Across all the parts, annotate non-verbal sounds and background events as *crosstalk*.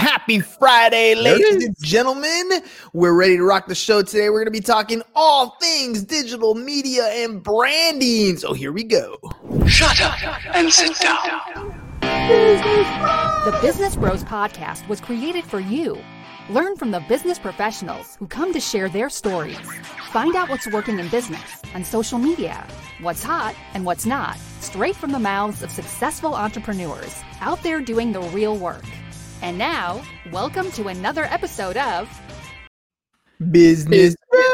Happy Friday, ladies and gentlemen. We're ready to rock the show today. We're going to be talking all things digital media and branding. So oh, here we go. Shut up and sit down. The Business Bros Podcast was created for you. Learn from the business professionals who come to share their stories. Find out what's working in business and social media, what's hot and what's not, straight from the mouths of successful entrepreneurs out there doing the real work. And now, welcome to another episode of Business Bros.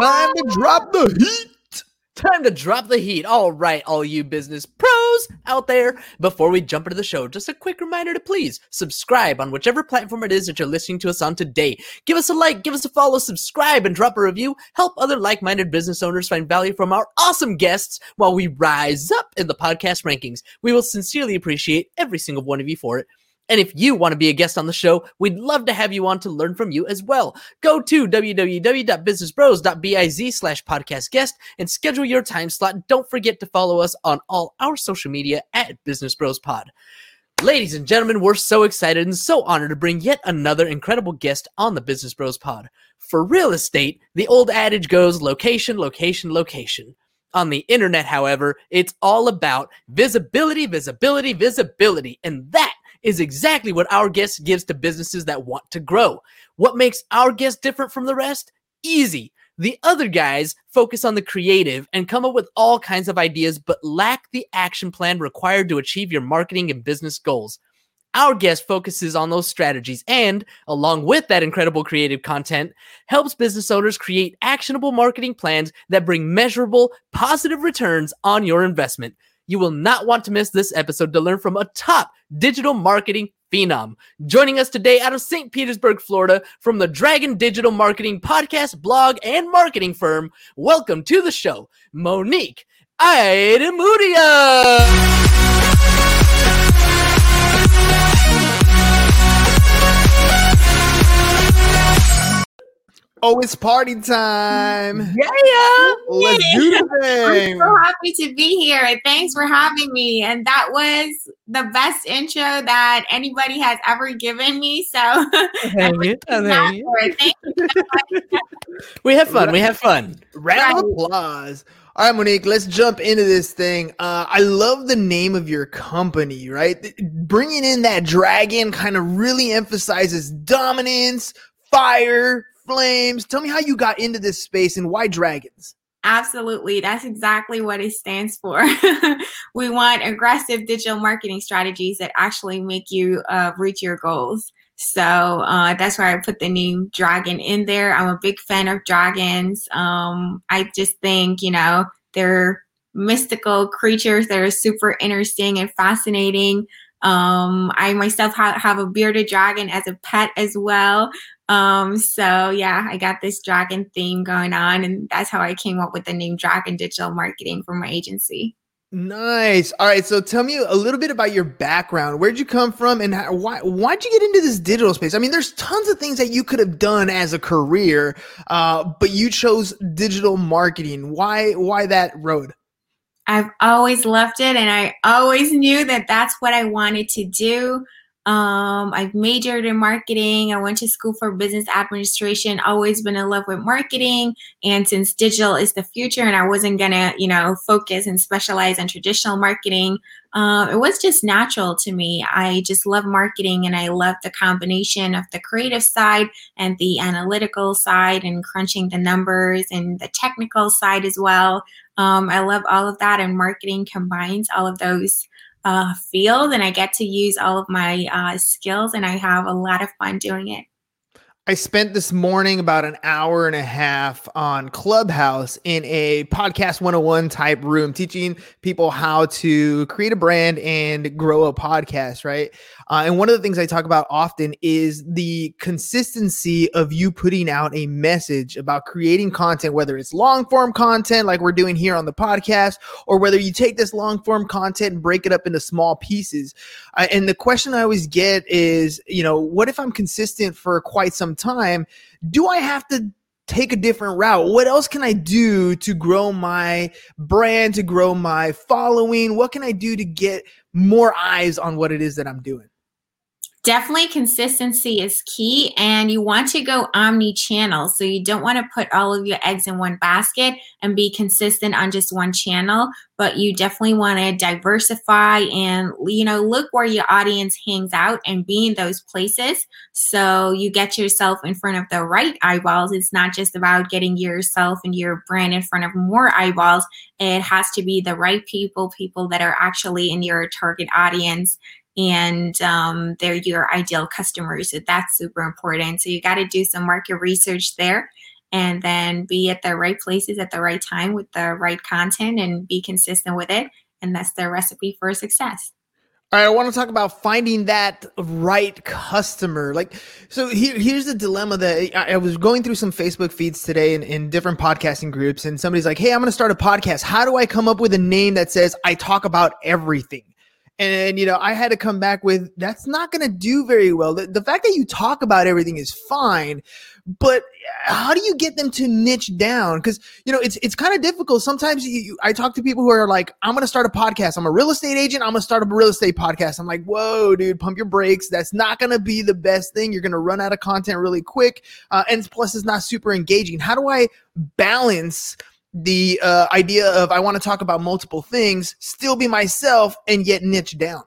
Time to drop the heat. Time to drop the heat. All right, all you business pros out there. Before we jump into the show, just a quick reminder to please subscribe on whichever platform it is that you're listening to us on today. Give us a like, give us a follow, subscribe, and drop a review. Help other like minded business owners find value from our awesome guests while we rise up in the podcast rankings. We will sincerely appreciate every single one of you for it. And if you want to be a guest on the show, we'd love to have you on to learn from you as well. Go to www.businessbros.biz slash podcast guest and schedule your time slot. Don't forget to follow us on all our social media at Business Bros Pod. Ladies and gentlemen, we're so excited and so honored to bring yet another incredible guest on the Business Bros Pod. For real estate, the old adage goes location, location, location. On the internet, however, it's all about visibility, visibility, visibility. And that is exactly what our guest gives to businesses that want to grow. What makes our guest different from the rest? Easy. The other guys focus on the creative and come up with all kinds of ideas, but lack the action plan required to achieve your marketing and business goals. Our guest focuses on those strategies and, along with that incredible creative content, helps business owners create actionable marketing plans that bring measurable, positive returns on your investment. You will not want to miss this episode to learn from a top digital marketing phenom. Joining us today out of St. Petersburg, Florida, from the Dragon Digital Marketing podcast, blog, and marketing firm, welcome to the show, Monique Idemudia. Oh, it's party time. Yeah. Let's do the *laughs* I'm so happy to be here. Thanks for having me. And that was the best intro that anybody has ever given me. So *laughs* Hang it, Thank you. Thank you so much. *laughs* We have fun. We have fun. Round of applause. All right, Monique, let's jump into this thing. Uh, I love the name of your company, right? Th- Bringing in that dragon kind of really emphasizes dominance, fire, flames. Tell me how you got into this space and why dragons? Absolutely. That's exactly what it stands for. *laughs* we want aggressive digital marketing strategies that actually make you uh, reach your goals. So uh, that's why I put the name Dragon in there. I'm a big fan of dragons. Um, I just think, you know, they're mystical creatures that are super interesting and fascinating. Um, I myself ha- have a bearded dragon as a pet as well. Um, so yeah, I got this dragon theme going on, and that's how I came up with the name Dragon Digital Marketing for my agency. Nice. All right. So tell me a little bit about your background. Where'd you come from and how, why, why'd you get into this digital space? I mean, there's tons of things that you could have done as a career, uh, but you chose digital marketing. Why, why that road? I've always loved it, and I always knew that that's what I wanted to do. Um, I've majored in marketing. I went to school for business administration. Always been in love with marketing, and since digital is the future, and I wasn't gonna, you know, focus and specialize in traditional marketing, um, it was just natural to me. I just love marketing, and I love the combination of the creative side and the analytical side, and crunching the numbers, and the technical side as well. Um, I love all of that, and marketing combines all of those uh, field and I get to use all of my uh, skills and I have a lot of fun doing it. I spent this morning about an hour and a half on Clubhouse in a podcast 101 type room, teaching people how to create a brand and grow a podcast, right? Uh, and one of the things I talk about often is the consistency of you putting out a message about creating content, whether it's long form content like we're doing here on the podcast, or whether you take this long form content and break it up into small pieces. Uh, and the question I always get is, you know, what if I'm consistent for quite some time? Do I have to take a different route? What else can I do to grow my brand, to grow my following? What can I do to get more eyes on what it is that I'm doing? Definitely consistency is key and you want to go omni channel so you don't want to put all of your eggs in one basket and be consistent on just one channel but you definitely want to diversify and you know look where your audience hangs out and be in those places. So you get yourself in front of the right eyeballs. It's not just about getting yourself and your brand in front of more eyeballs. It has to be the right people people that are actually in your target audience and um, they're your ideal customers. So that's super important. So you got to do some market research there and then be at the right places at the right time with the right content and be consistent with it. And that's the recipe for success. All right, I want to talk about finding that right customer. Like, so here, here's the dilemma that I, I was going through some Facebook feeds today in, in different podcasting groups, and somebody's like, Hey, I'm going to start a podcast. How do I come up with a name that says I talk about everything? And, you know, I had to come back with that's not going to do very well. The, the fact that you talk about everything is fine, but how do you get them to niche down? Because, you know, it's, it's kind of difficult. Sometimes you, you, I talk to people who are like, I'm going to start a podcast. I'm a real estate agent. I'm going to start a real estate podcast. I'm like, whoa, dude, pump your brakes. That's not going to be the best thing. You're going to run out of content really quick. Uh, and plus, it's not super engaging. How do I balance? The uh, idea of I want to talk about multiple things, still be myself, and yet niche down.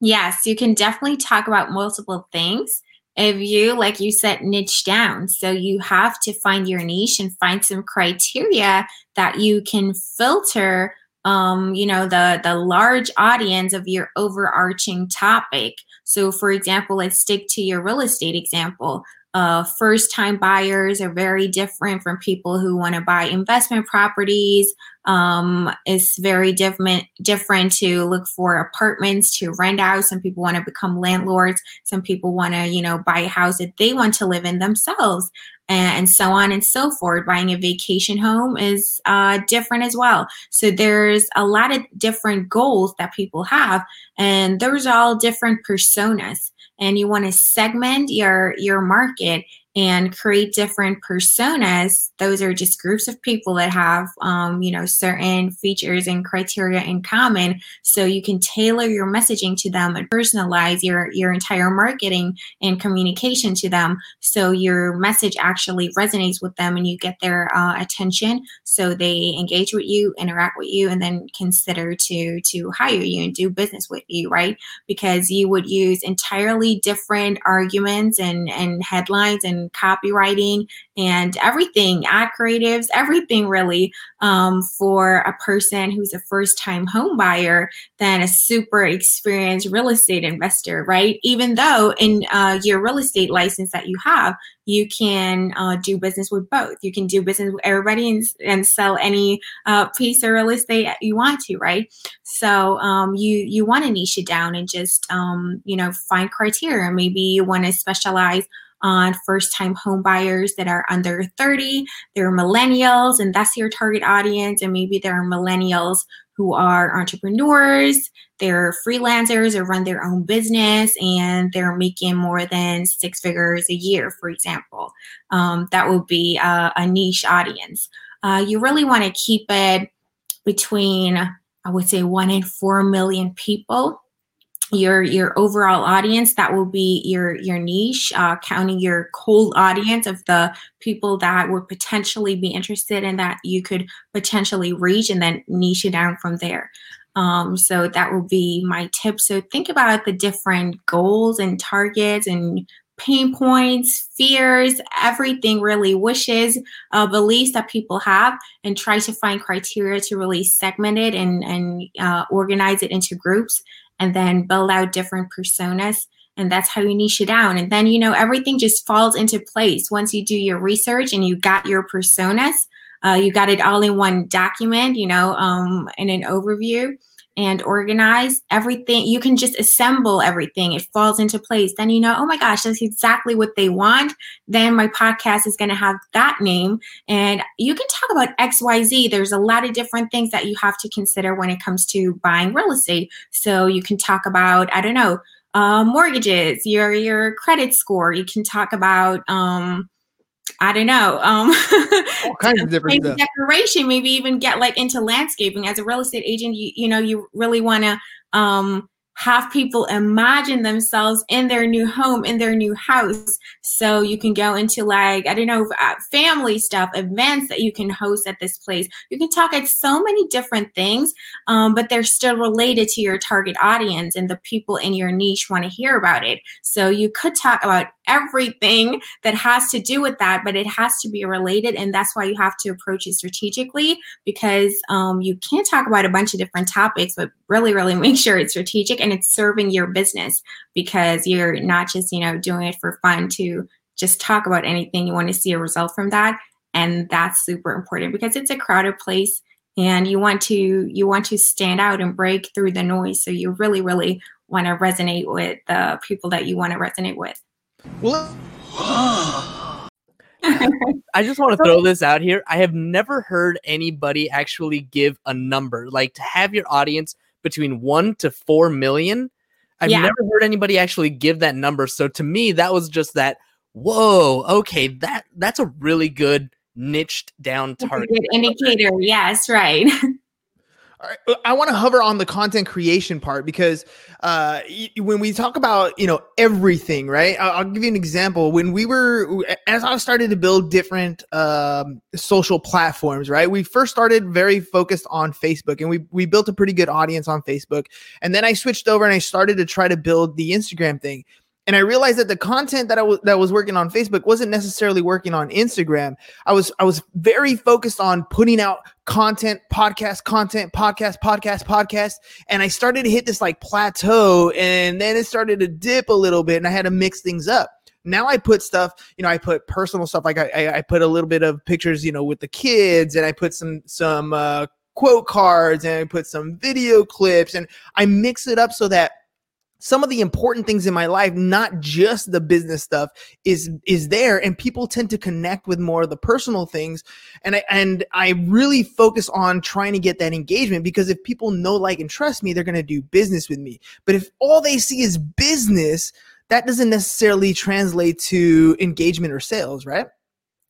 Yes, you can definitely talk about multiple things if you, like you said, niche down. So you have to find your niche and find some criteria that you can filter. Um, you know the the large audience of your overarching topic. So, for example, let's stick to your real estate example uh, first time buyers are very different from people who want to buy investment properties. Um, it's very different different to look for apartments to rent out. Some people want to become landlords. Some people want to, you know, buy a house that they want to live in themselves, and, and so on and so forth. Buying a vacation home is uh, different as well. So there's a lot of different goals that people have, and those are all different personas and you want to segment your your market and create different personas. Those are just groups of people that have um, you know certain features and criteria in common. So you can tailor your messaging to them and personalize your your entire marketing and communication to them. So your message actually resonates with them and you get their uh, attention. So they engage with you interact with you and then consider to to hire you and do business with you right? Because you would use entirely different arguments and and headlines and copywriting and everything, ad creatives, everything really um, for a person who's a first time home buyer than a super experienced real estate investor, right? Even though in uh, your real estate license that you have, you can uh, do business with both. You can do business with everybody and, and sell any uh, piece of real estate you want to, right? So um, you you want to niche it down and just um, you know find criteria. Maybe you want to specialize on first time home buyers that are under 30. They're millennials, and that's your target audience. And maybe there are millennials who are entrepreneurs, they're freelancers or run their own business, and they're making more than six figures a year, for example. Um, that would be a, a niche audience. Uh, you really want to keep it between, I would say, one in four million people your your overall audience that will be your your niche uh, counting your cold audience of the people that would potentially be interested in that you could potentially reach and then niche it down from there. Um, so that will be my tip. So think about the different goals and targets and pain points fears everything really wishes uh, beliefs that people have and try to find criteria to really segment it and and uh, organize it into groups and then build out different personas. And that's how you niche it down. And then you know everything just falls into place. Once you do your research and you got your personas uh, you got it all in one document you know um, in an overview and organize everything. You can just assemble everything. It falls into place. Then you know oh my gosh that's exactly what they want. Then my podcast is going to have that name. And you can talk about xyz there's a lot of different things that you have to consider when it comes to buying real estate. So you can talk about i don't know uh, mortgages your your credit score. You can talk about um, I don't know. Um, *laughs* All kinds of different maybe decoration. Maybe even get like into landscaping as a real estate agent. You you know you really want to um, have people imagine themselves in their new home, in their new house. So you can go into like, I don't know, uh, family stuff, events that you can host at this place. You can talk at so many different things, um, but they're still related to your target audience and the people in your niche want to hear about it. So you could talk about everything that has to do with that, but it has to be related. And that's why you have to approach it strategically because um, you can't talk about a bunch of different topics, but really, really *laughs* make sure it's strategic and it's serving your business because you're not just, you know, doing it for fun to just talk about anything. You want to see a result from that. And that's super important because it's a crowded place and you want to you want to stand out and break through the noise so you really really want to resonate with the people that you want to resonate with Well, *gasps* I just want to throw this out here. I have never heard anybody actually give a number, like to have your audience between one to four million. I've Yeah. never heard anybody actually give that number. So to me, that was just that. Whoa, okay, that that's a really good niched down target. good indicator yes right All *laughs* right, I want to hover on the content creation part because uh, when we talk about you know everything, right? I'll, give you an example. When we were, as I started to build different um, social platforms, right? We first started very focused on Facebook, and we we built a pretty good audience on Facebook, and then I switched over and I started to try to build the Instagram thing. And I realized that the content that I was that was working on Facebook wasn't necessarily working on Instagram. I was I was very focused on putting out content, podcast, content, podcast, podcast, podcast. And I started to hit this like plateau and then it started to dip a little bit and I had to mix things up. Now I put stuff, you know, I put personal stuff like I, I, put a little bit of pictures, you know, with the kids and I put some, some, uh, quote cards and I put some video clips and I mix it up so that some of the important things in my life not just the business stuff is is there and people tend to connect with more of the personal things and I and I really focus on trying to get that engagement because if people know like and trust me they're going to do business with me but if all they see is business that doesn't necessarily translate to engagement or sales right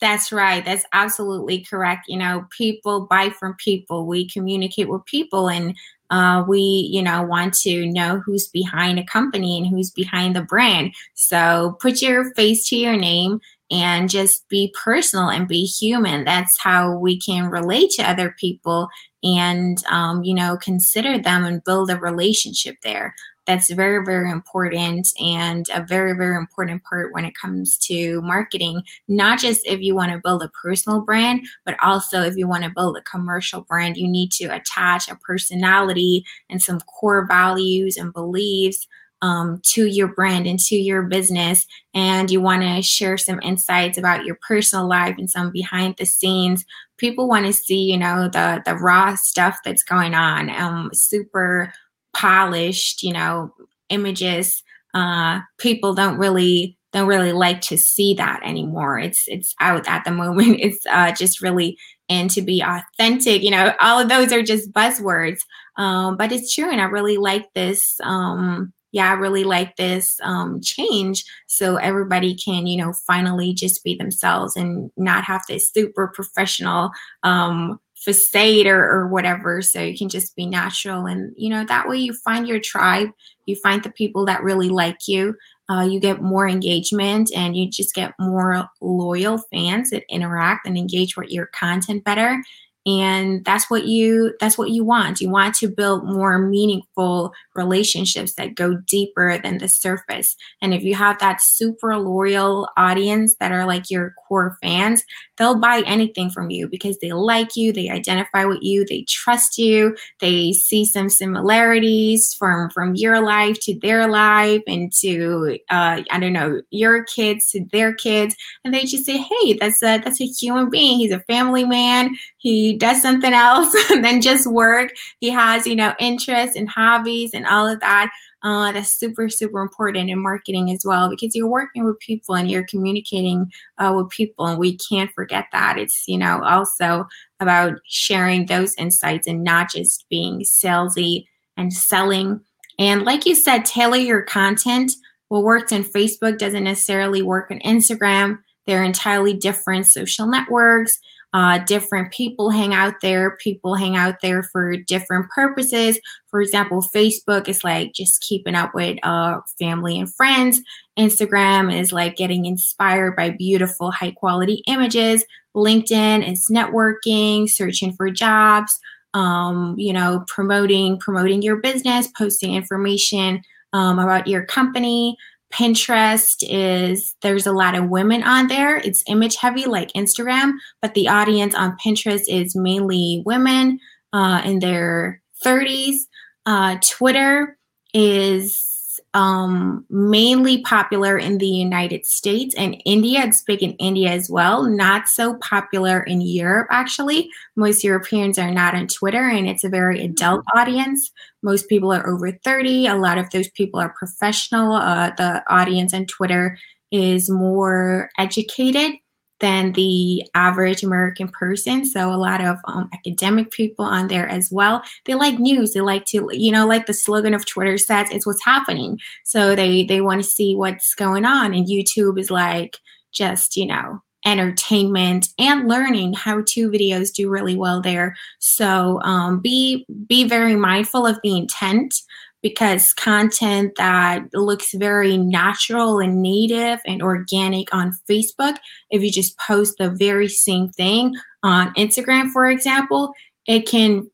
That's right. That's absolutely correct. You know, people buy from people. We communicate with people and uh, we, you know, want to know who's behind a company and who's behind the brand. So put your face to your name and just be personal and be human. That's how we can relate to other people and, um, you know, consider them and build a relationship there that's very very important and a very very important part when it comes to marketing not just if you want to build a personal brand but also if you want to build a commercial brand you need to attach a personality and some core values and beliefs um, to your brand and to your business. And you want to share some insights about your personal life and some behind the scenes. People want to see you know the the raw stuff that's going on um super polished, you know, images. Uh, people don't really don't really like to see that anymore. It's it's out at the *laughs* moment. It's uh, just really and to be authentic. You know, all of those are just buzzwords, um, but it's true. And I really like this. Um, yeah, I really like this um, change. So everybody can, you know, finally just be themselves and not have this super professional um, facade or, or whatever so you can just be natural and you know that way you find your tribe you find the people that really like you uh, you get more engagement and you just get more loyal fans that interact and engage with your content better and that's what you that's what you want. You want to build more meaningful relationships that go deeper than the surface and if you have that super loyal audience that are like your core fans they'll buy anything from you because they like you they identify with you they trust you they see some similarities from from your life to their life and to uh, i don't know your kids to their kids. And they just say hey that's a that's a human being. He's a family man. He does something *laughs* else than just work. He has you know interests and hobbies and all of that uh, that's super super important in marketing as well because you're working with people and you're communicating uh, with people and we can't forget that. It's you know also about sharing those insights and not just being salesy and selling. And like you said tailor your content. What works in facebook doesn't necessarily work on instagram. They're entirely different social networks uh, different people hang out there. People hang out there for different purposes. For example, Facebook is like just keeping up with uh, family and friends. Instagram is like getting inspired by beautiful, high quality images. LinkedIn is networking, searching for jobs, um, you know, promoting promoting your business, posting information um, about your company. Pinterest is there's a lot of women on there. It's image heavy like Instagram, but the audience on Pinterest is mainly women uh, in their 30s. Uh, Twitter is um, mainly popular in the United States and India. It's big in India as well. Not so popular in Europe, actually. Most Europeans are not on Twitter, and it's a very adult audience. Most people are over 30. A lot of those people are professional. Uh, the audience on Twitter is more educated than the average American person. So a lot of um, academic people on there as well. They like news. They like to, you know, like the slogan of Twitter says, "It's what's happening." So they they want to see what's going on. And YouTube is like just you know entertainment and learning how to videos do really well there so um, be be very mindful of the intent because content that looks very natural and native and organic on Facebook, if you just post the very same thing on Instagram, for example, it can,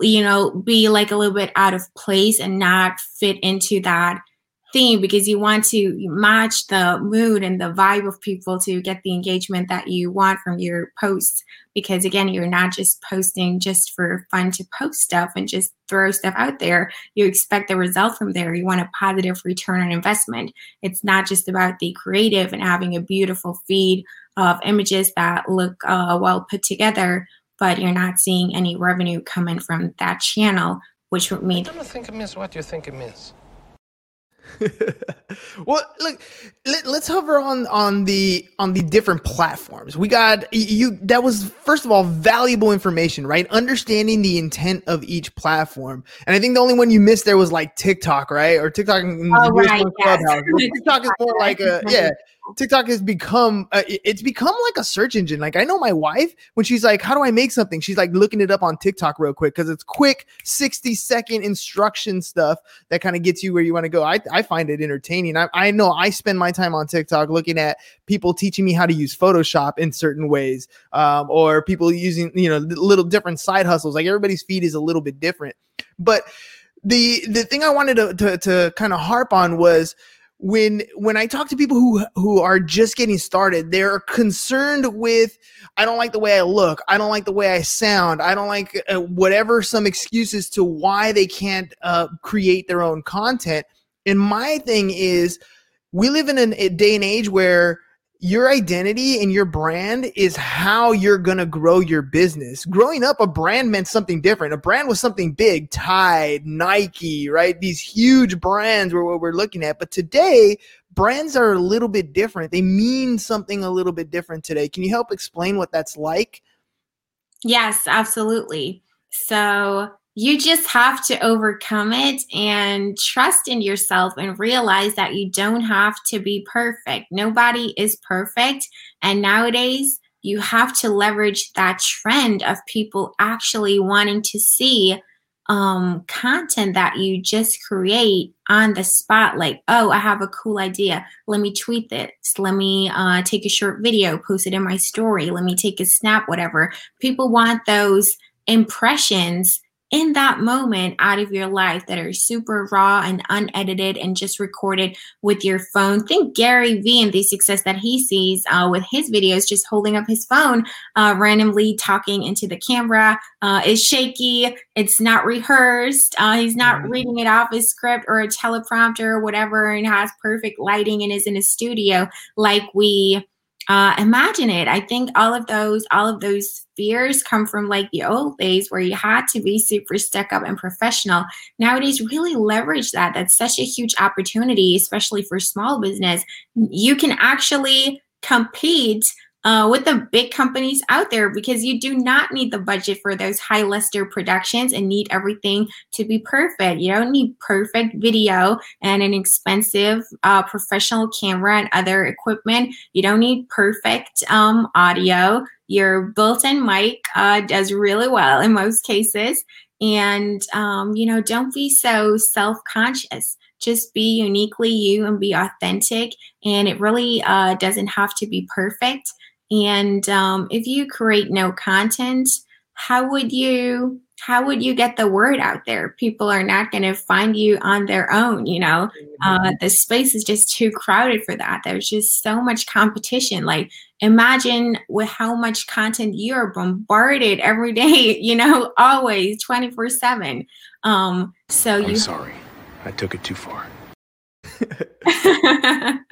you know, be like a little bit out of place and not fit into that theme because you want to match the mood and the vibe of people to get the engagement that you want from your posts because again you're not just posting just for fun to post stuff and just throw stuff out there. You expect the result from there. You want a positive return on investment. It's not just about the creative and having a beautiful feed of images that look uh, well put together but you're not seeing any revenue coming from that channel which would mean I don't think it means what you think it means. *laughs* well, look, let, us hover on on the on the different platforms. We got you. That was first of all valuable information, right? Understanding the intent of each platform, and I think the only one you missed there was like TikTok, right? Or TikTok. Oh, right, yes. TikTok is *laughs* more like a yeah. TikTok has become uh, it's become like a search engine. Like I know my wife when she's like, "How do I make something?" She's like looking it up on TikTok real quick because it's quick, sixty second instruction stuff that kind of gets you where you want to go. I, I find it entertaining. I, I know I spend my time on TikTok looking at people teaching me how to use Photoshop in certain ways, um, or people using you know little different side hustles. Like everybody's feed is a little bit different, but the the thing I wanted to to, to kind of harp on was when when I talk to people who who are just getting started, they're concerned with I don't like the way I look, I don't like the way I sound, I don't like uh, whatever some excuses to why they can't uh, create their own content. And my thing is, we live in an, a day and age where your identity and your brand is how you're going to grow your business. Growing up, a brand meant something different. A brand was something big, Tide, Nike, right? These huge brands were what we're looking at. But today, brands are a little bit different. They mean something a little bit different today. Can you help explain what that's like? Yes, absolutely. So, you just have to overcome it and trust in yourself and realize that you don't have to be perfect. Nobody is perfect. And nowadays, you have to leverage that trend of people actually wanting to see um, content that you just create on the spot. Like, oh, I have a cool idea. Let me tweet this. Let me uh, take a short video, post it in my story. Let me take a snap, whatever. People want those impressions in that moment out of your life that are super raw and unedited and just recorded with your phone. Think Gary Vee and the success that he sees uh, with his videos, just holding up his phone, uh, randomly talking into the camera. Uh, is shaky. It's not rehearsed. Uh, he's not mm-hmm. reading it off his script or a teleprompter or whatever, and has perfect lighting and is in a studio like we uh, imagine it. I think all of those, all of those fears come from like the old days where you had to be super stuck up and professional. Nowadays, really leverage that. That's such a huge opportunity, especially for small business. You can actually compete uh, with the big companies out there because you do not need the budget for those high luster productions and need everything to be perfect. You don't need perfect video and an expensive uh, professional camera and other equipment. You don't need perfect um, audio. Your built in mic uh, does really well in most cases. And, um, you know, don't be so self conscious just be uniquely you and be authentic. And it really uh, doesn't have to be perfect. And um, if you create no content, how would you how would you get the word out there? People are not going to find you on their own. You know, mm-hmm. uh, the space is just too crowded for that. There's just so much competition. Like, imagine with how much content you're bombarded every *laughs* day. You know, always twenty four seven. Um, so you I'm you. sorry, I took it too far. *laughs* *laughs*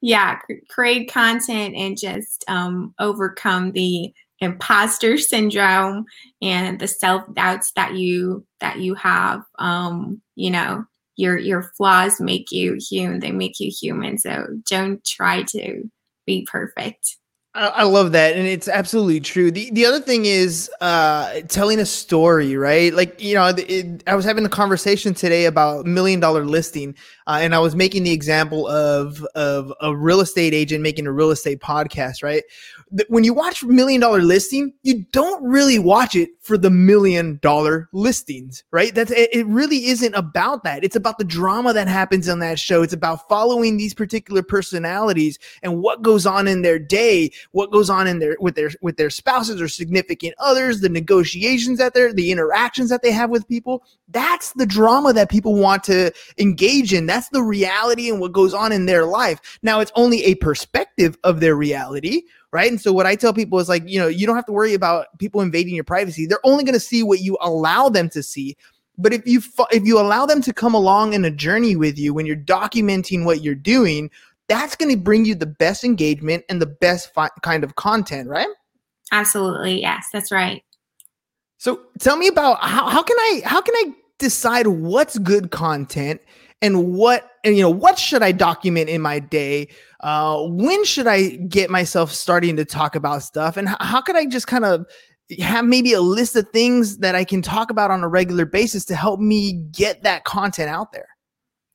yeah create content and just um, overcome the imposter syndrome and the self doubts that you that you have um you know your your flaws make you human they make you human so don't try to be perfect I love that, and it's absolutely true. the The other thing is uh, telling a story, right? Like you know, it, I was having a conversation today about million dollar listing, uh, and I was making the example of of a real estate agent making a real estate podcast, right? when you watch million dollar listing, you don't really watch it for the million dollar listings, right? That's it really isn't about that. It's about the drama that happens on that show. It's about following these particular personalities and what goes on in their day, what goes on in their with their with their spouses or significant others, the negotiations that they're the interactions that they have with people. That's the drama that people want to engage in. That's the reality and what goes on in their life. Now it's only a perspective of their reality, right? And so what I tell people is like, you know, you don't have to worry about people invading your privacy. They're only going to see what you allow them to see. But if you if you allow them to come along in a journey with you when you're documenting what you're doing, that's going to bring you the best engagement and the best fi- kind of content, right? Absolutely. Yes, that's right. So tell me about how, how can I how can I decide what's good content and what and you know what should I document in my day uh, when should I get myself starting to talk about stuff? And how could I just kind of have maybe a list of things that I can talk about on a regular basis to help me get that content out there?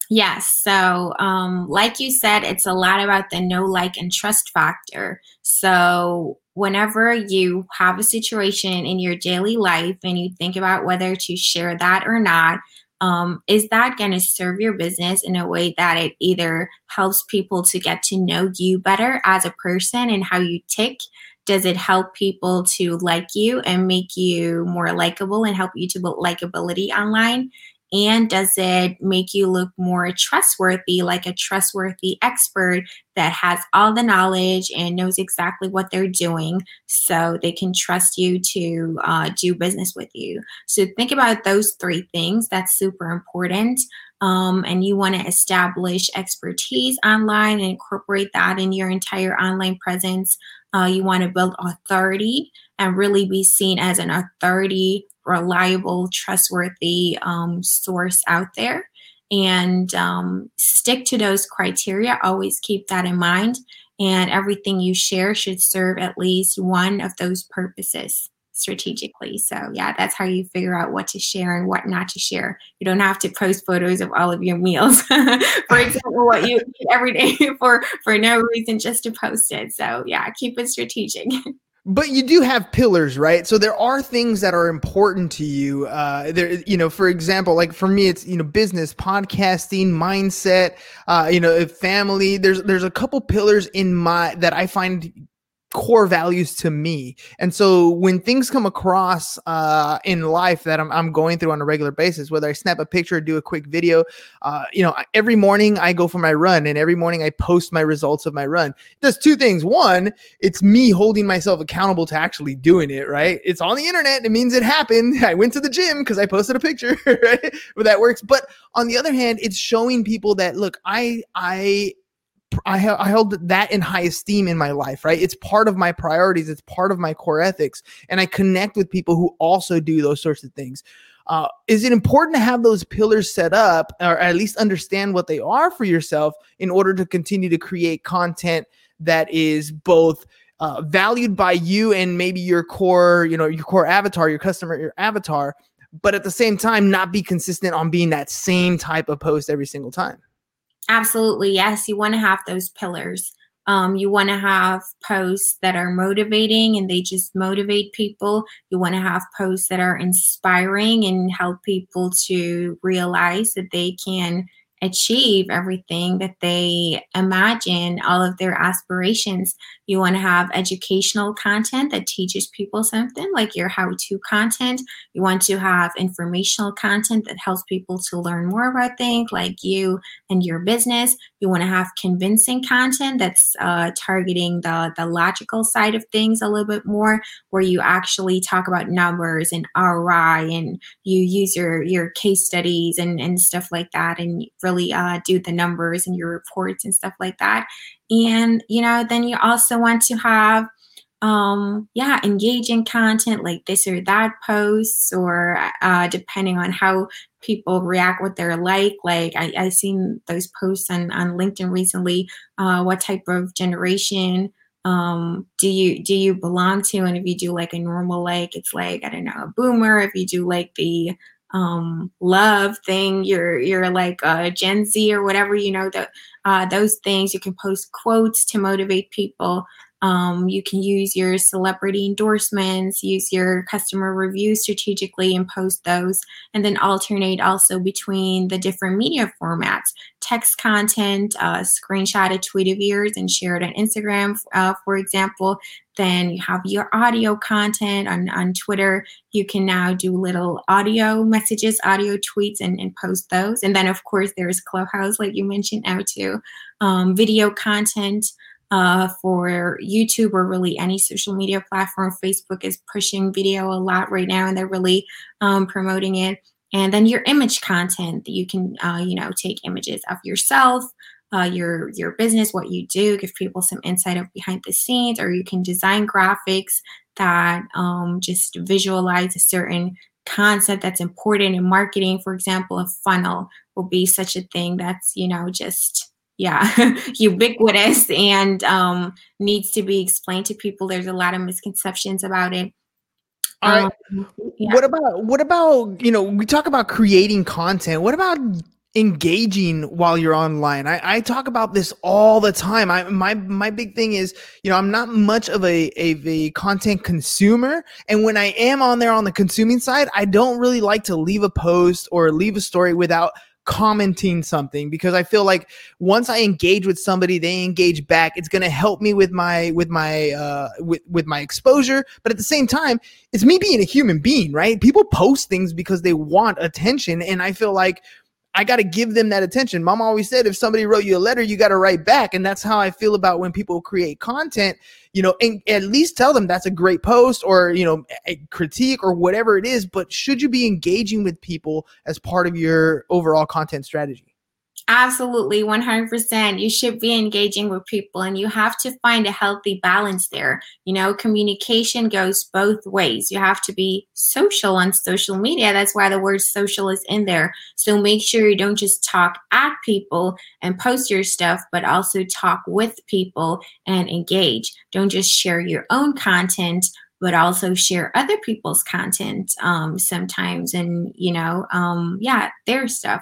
Yes. So, um, like you said, it's a lot about the know like, and trust factor. So, whenever you have a situation in your daily life and you think about whether to share that or not, um, is that going to serve your business in a way that it either helps people to get to know you better as a person and how you tick? Does it help people to like you and make you more likable and help you to build likability online? And does it make you look more trustworthy, like a trustworthy expert that has all the knowledge and knows exactly what they're doing so they can trust you to uh, do business with you? So think about those three things. That's super important. Um, and you want to establish expertise online and incorporate that in your entire online presence. Uh, you want to build authority and really be seen as an authority reliable, trustworthy um, source out there. And um, stick to those criteria. Always keep that in mind. And everything you share should serve at least one of those purposes strategically. So, yeah, that's how you figure out what to share and what not to share. You don't have to post photos of all of your meals, *laughs* for example, what you eat every day *laughs* for for no reason just to post it. So, yeah, keep it strategic. *laughs* but you do have pillars right? So there are things that are important to you uh there you know for example like for me it's you know business podcasting mindset uh you know family. There's there's a couple pillars in my that i find core values to me. And so when things come across uh, in life that I'm, I'm, going through on a regular basis, whether I snap a picture or do a quick video, uh, you know, every morning I go for my run and every morning I post my results of my run. It does two things. One, it's me holding myself accountable to actually doing it, right? It's on the internet. It means it happened. *laughs* I went to the gym because I posted a picture, *laughs* right? But that works. But on the other hand, it's showing people that, look, I, I, I, I held that in high esteem in my life, right? It's part of my priorities. It's part of my core ethics. And I connect with people who also do those sorts of things. Uh, is it important to have those pillars set up or at least understand what they are for yourself in order to continue to create content that is both uh, valued by you and maybe your core, you know, your core avatar, your customer, your avatar, but at the same time, not be consistent on being that same type of post every single time. Absolutely. Yes. You want to have those pillars. Um, you want to have posts that are motivating and they just motivate people. You want to have posts that are inspiring and help people to realize that they can achieve everything that they imagine, all of their aspirations. You want to have educational content that teaches people something, like your how to content. You want to have informational content that helps people to learn more about things like you and your business. You want to have convincing content that's uh, targeting the, the logical side of things a little bit more, where you actually talk about numbers and ROI and you use your, your case studies and, and stuff like that and really uh, do the numbers and your reports and stuff like that. And, you know, then you also want to have, um, yeah, engaging content like this or that posts, or uh, depending on how people react, what they're like. Like I, I seen those posts on, on LinkedIn recently. Uh, what type of generation um do you do you belong to and if you do like a normal like it's like i don't know a boomer if you do like the um love thing you're you're like a gen z or whatever you know that uh, those things you can post quotes to motivate people um, you can use your celebrity endorsements, use your customer reviews strategically and post those, and then alternate also between the different media formats text content, uh, screenshot a tweet of yours and share it on Instagram, uh, for example. Then you have your audio content on, on Twitter. You can now do little audio messages, audio tweets, and, and post those. And then, of course, there's Clubhouse, like you mentioned, now too. Um, video content uh, for YouTube or really any social media platform. Facebook is pushing video a lot right now, and they're really um, promoting it. And then your image content you can, uh, you know, take images of yourself, uh, your your business, what you do, give people some insight of behind the scenes, or you can design graphics that um, just visualize a certain concept that's important in marketing. For example, a funnel will be such a thing that's you know just yeah *laughs* ubiquitous and um, needs to be explained to people. There's a lot of misconceptions about it. Right. Um, yeah. what about what about you know we talk about creating content. What about engaging while you're online? I, I talk about this all the time. I my my big thing is you know i'm not much of a, a, a content consumer. And when i am on there on the consuming side i don't really like to leave a post or leave a story without commenting something because I feel like once I engage with somebody, they engage back. It's going to help me with my with my uh with with my exposure, but at the same time, it's me being a human being, right? People post things because they want attention and I feel like I got to give them that attention. Mom always said if somebody wrote you a letter, you got to write back. And that's how I feel about when people create content, you know, and at least tell them that's a great post or, you know, a critique or whatever it is. But should you be engaging with people as part of your overall content strategy? Absolutely, 100%. You should be engaging with people and you have to find a healthy balance there. You know, communication goes both ways. You have to be social on social media. That's why the word social is in there. So make sure you don't just talk at people and post your stuff, but also talk with people and engage. Don't just share your own content but also share other people's content um, sometimes and you know um, yeah their stuff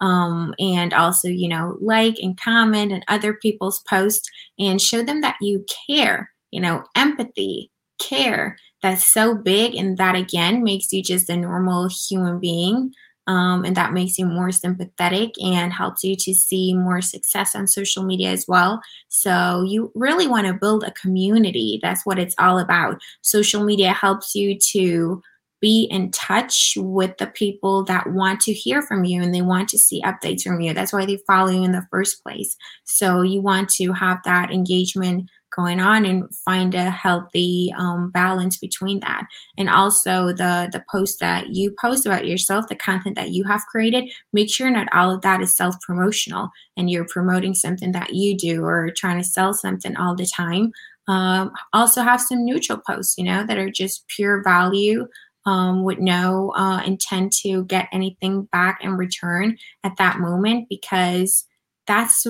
um, and also, you know, like and comment and other people's posts and show them that you care, you know, empathy, care. That's so big. And that again makes you just a normal human being. Um, and that makes you more sympathetic and helps you to see more success on social media as well. So, you really want to build a community. That's what it's all about. Social media helps you to be in touch with the people that want to hear from you and they want to see updates from you. That's why they follow you in the first place. So you want to have that engagement going on and find a healthy um, balance between that and also the the post that you post about yourself the content that you have created make sure not all of that is self promotional and you're promoting something that you do or trying to sell something all the time um, also have some neutral posts you know that are just pure value um, with no uh, intent to get anything back in return at that moment because that's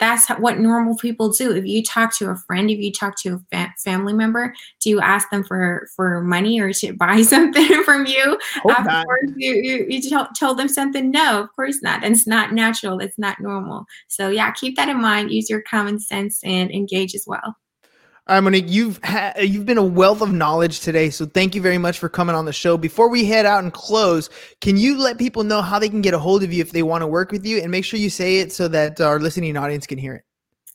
that's what normal people do. If you talk to a friend, if you talk to a fa- family member, do you ask them for for money or to *laughs* buy something from you? Of course, you you, you tell, told them something. No, of course not. It's not natural. it's not normal. So yeah, keep that in mind. Use your common sense and engage as well. All right, Monique, you've ha- you've been a wealth of knowledge today, so thank you very much for coming on the show. Before we head out and close, can you let people know how they can get a hold of you if they want to work with you, and make sure you say it so that our listening audience can hear it.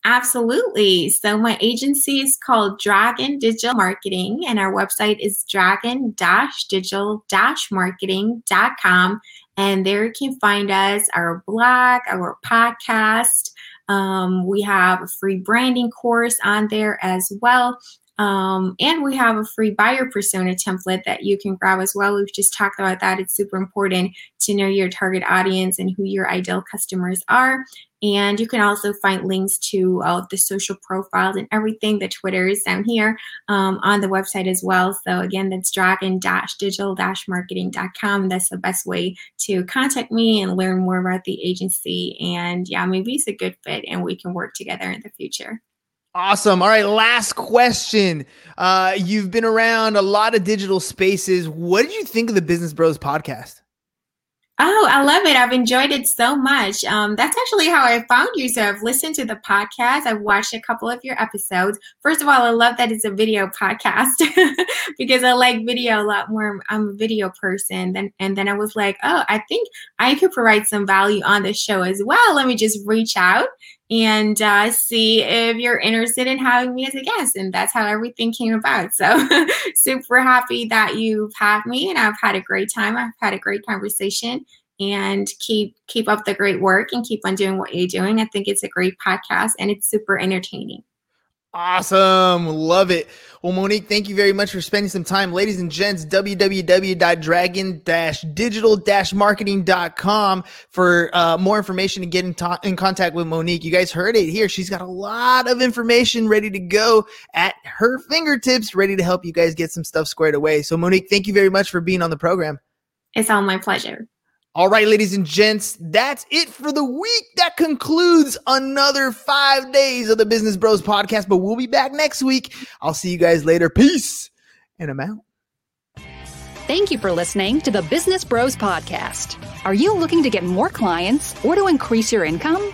Absolutely. So my agency is called Dragon Digital Marketing, and our website is dragon-digital-marketing.com. And there you can find us, our blog, our podcast. Um, we have a free branding course on there as well. Um, and we have a free buyer persona template that you can grab as well. We've just talked about that. It's super important to know your target audience and who your ideal customers are. And you can also find links to all of the social profiles and everything, the Twitter is down here um, on the website as well. So again, that's dragon-digital-marketing.com. That's the best way to contact me and learn more about the agency. And yeah, maybe it's a good fit and we can work together in the future. Awesome. All right, last question. Uh, you've been around a lot of digital spaces. What did you think of the Business Bros podcast? Oh, I love it. I've enjoyed it so much. Um, that's actually how I found you. So I've listened to the podcast. I've watched a couple of your episodes. First of all, I love that it's a video *laughs* podcast *laughs* because I like video a lot more. I'm a video person. Then, and then I was like, oh, I think I could provide some value on the show as well. Let me just reach out and uh, see if you're interested in having me as a guest. And that's how everything came about. So *laughs* super happy that you've had me and I've had a great time. I've had a great conversation and keep keep up the great work and keep on doing what you're doing. I think it's a great podcast and it's super entertaining. Awesome. Love it. Well, Monique, thank you very much for spending some time. Ladies and gents, www.dragon-digital-marketing.com for uh, more information to get in, to- in contact with Monique. You guys heard it here. She's got a lot of information ready to go at her fingertips, ready to help you guys get some stuff squared away. So, Monique, thank you very much for being on the program. It's all my pleasure. All right, ladies and gents, that's it for the week. That concludes another five days of the Business Bros podcast, but we'll be back next week. I'll see you guys later. Peace. And I'm out. Thank you for listening to the Business Bros podcast. Are you looking to get more clients or to increase your income?